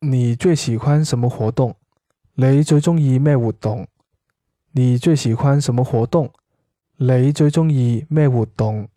你最喜欢什么活动？你最中意咩活动。你最喜欢什么活动？你最中意咩活动。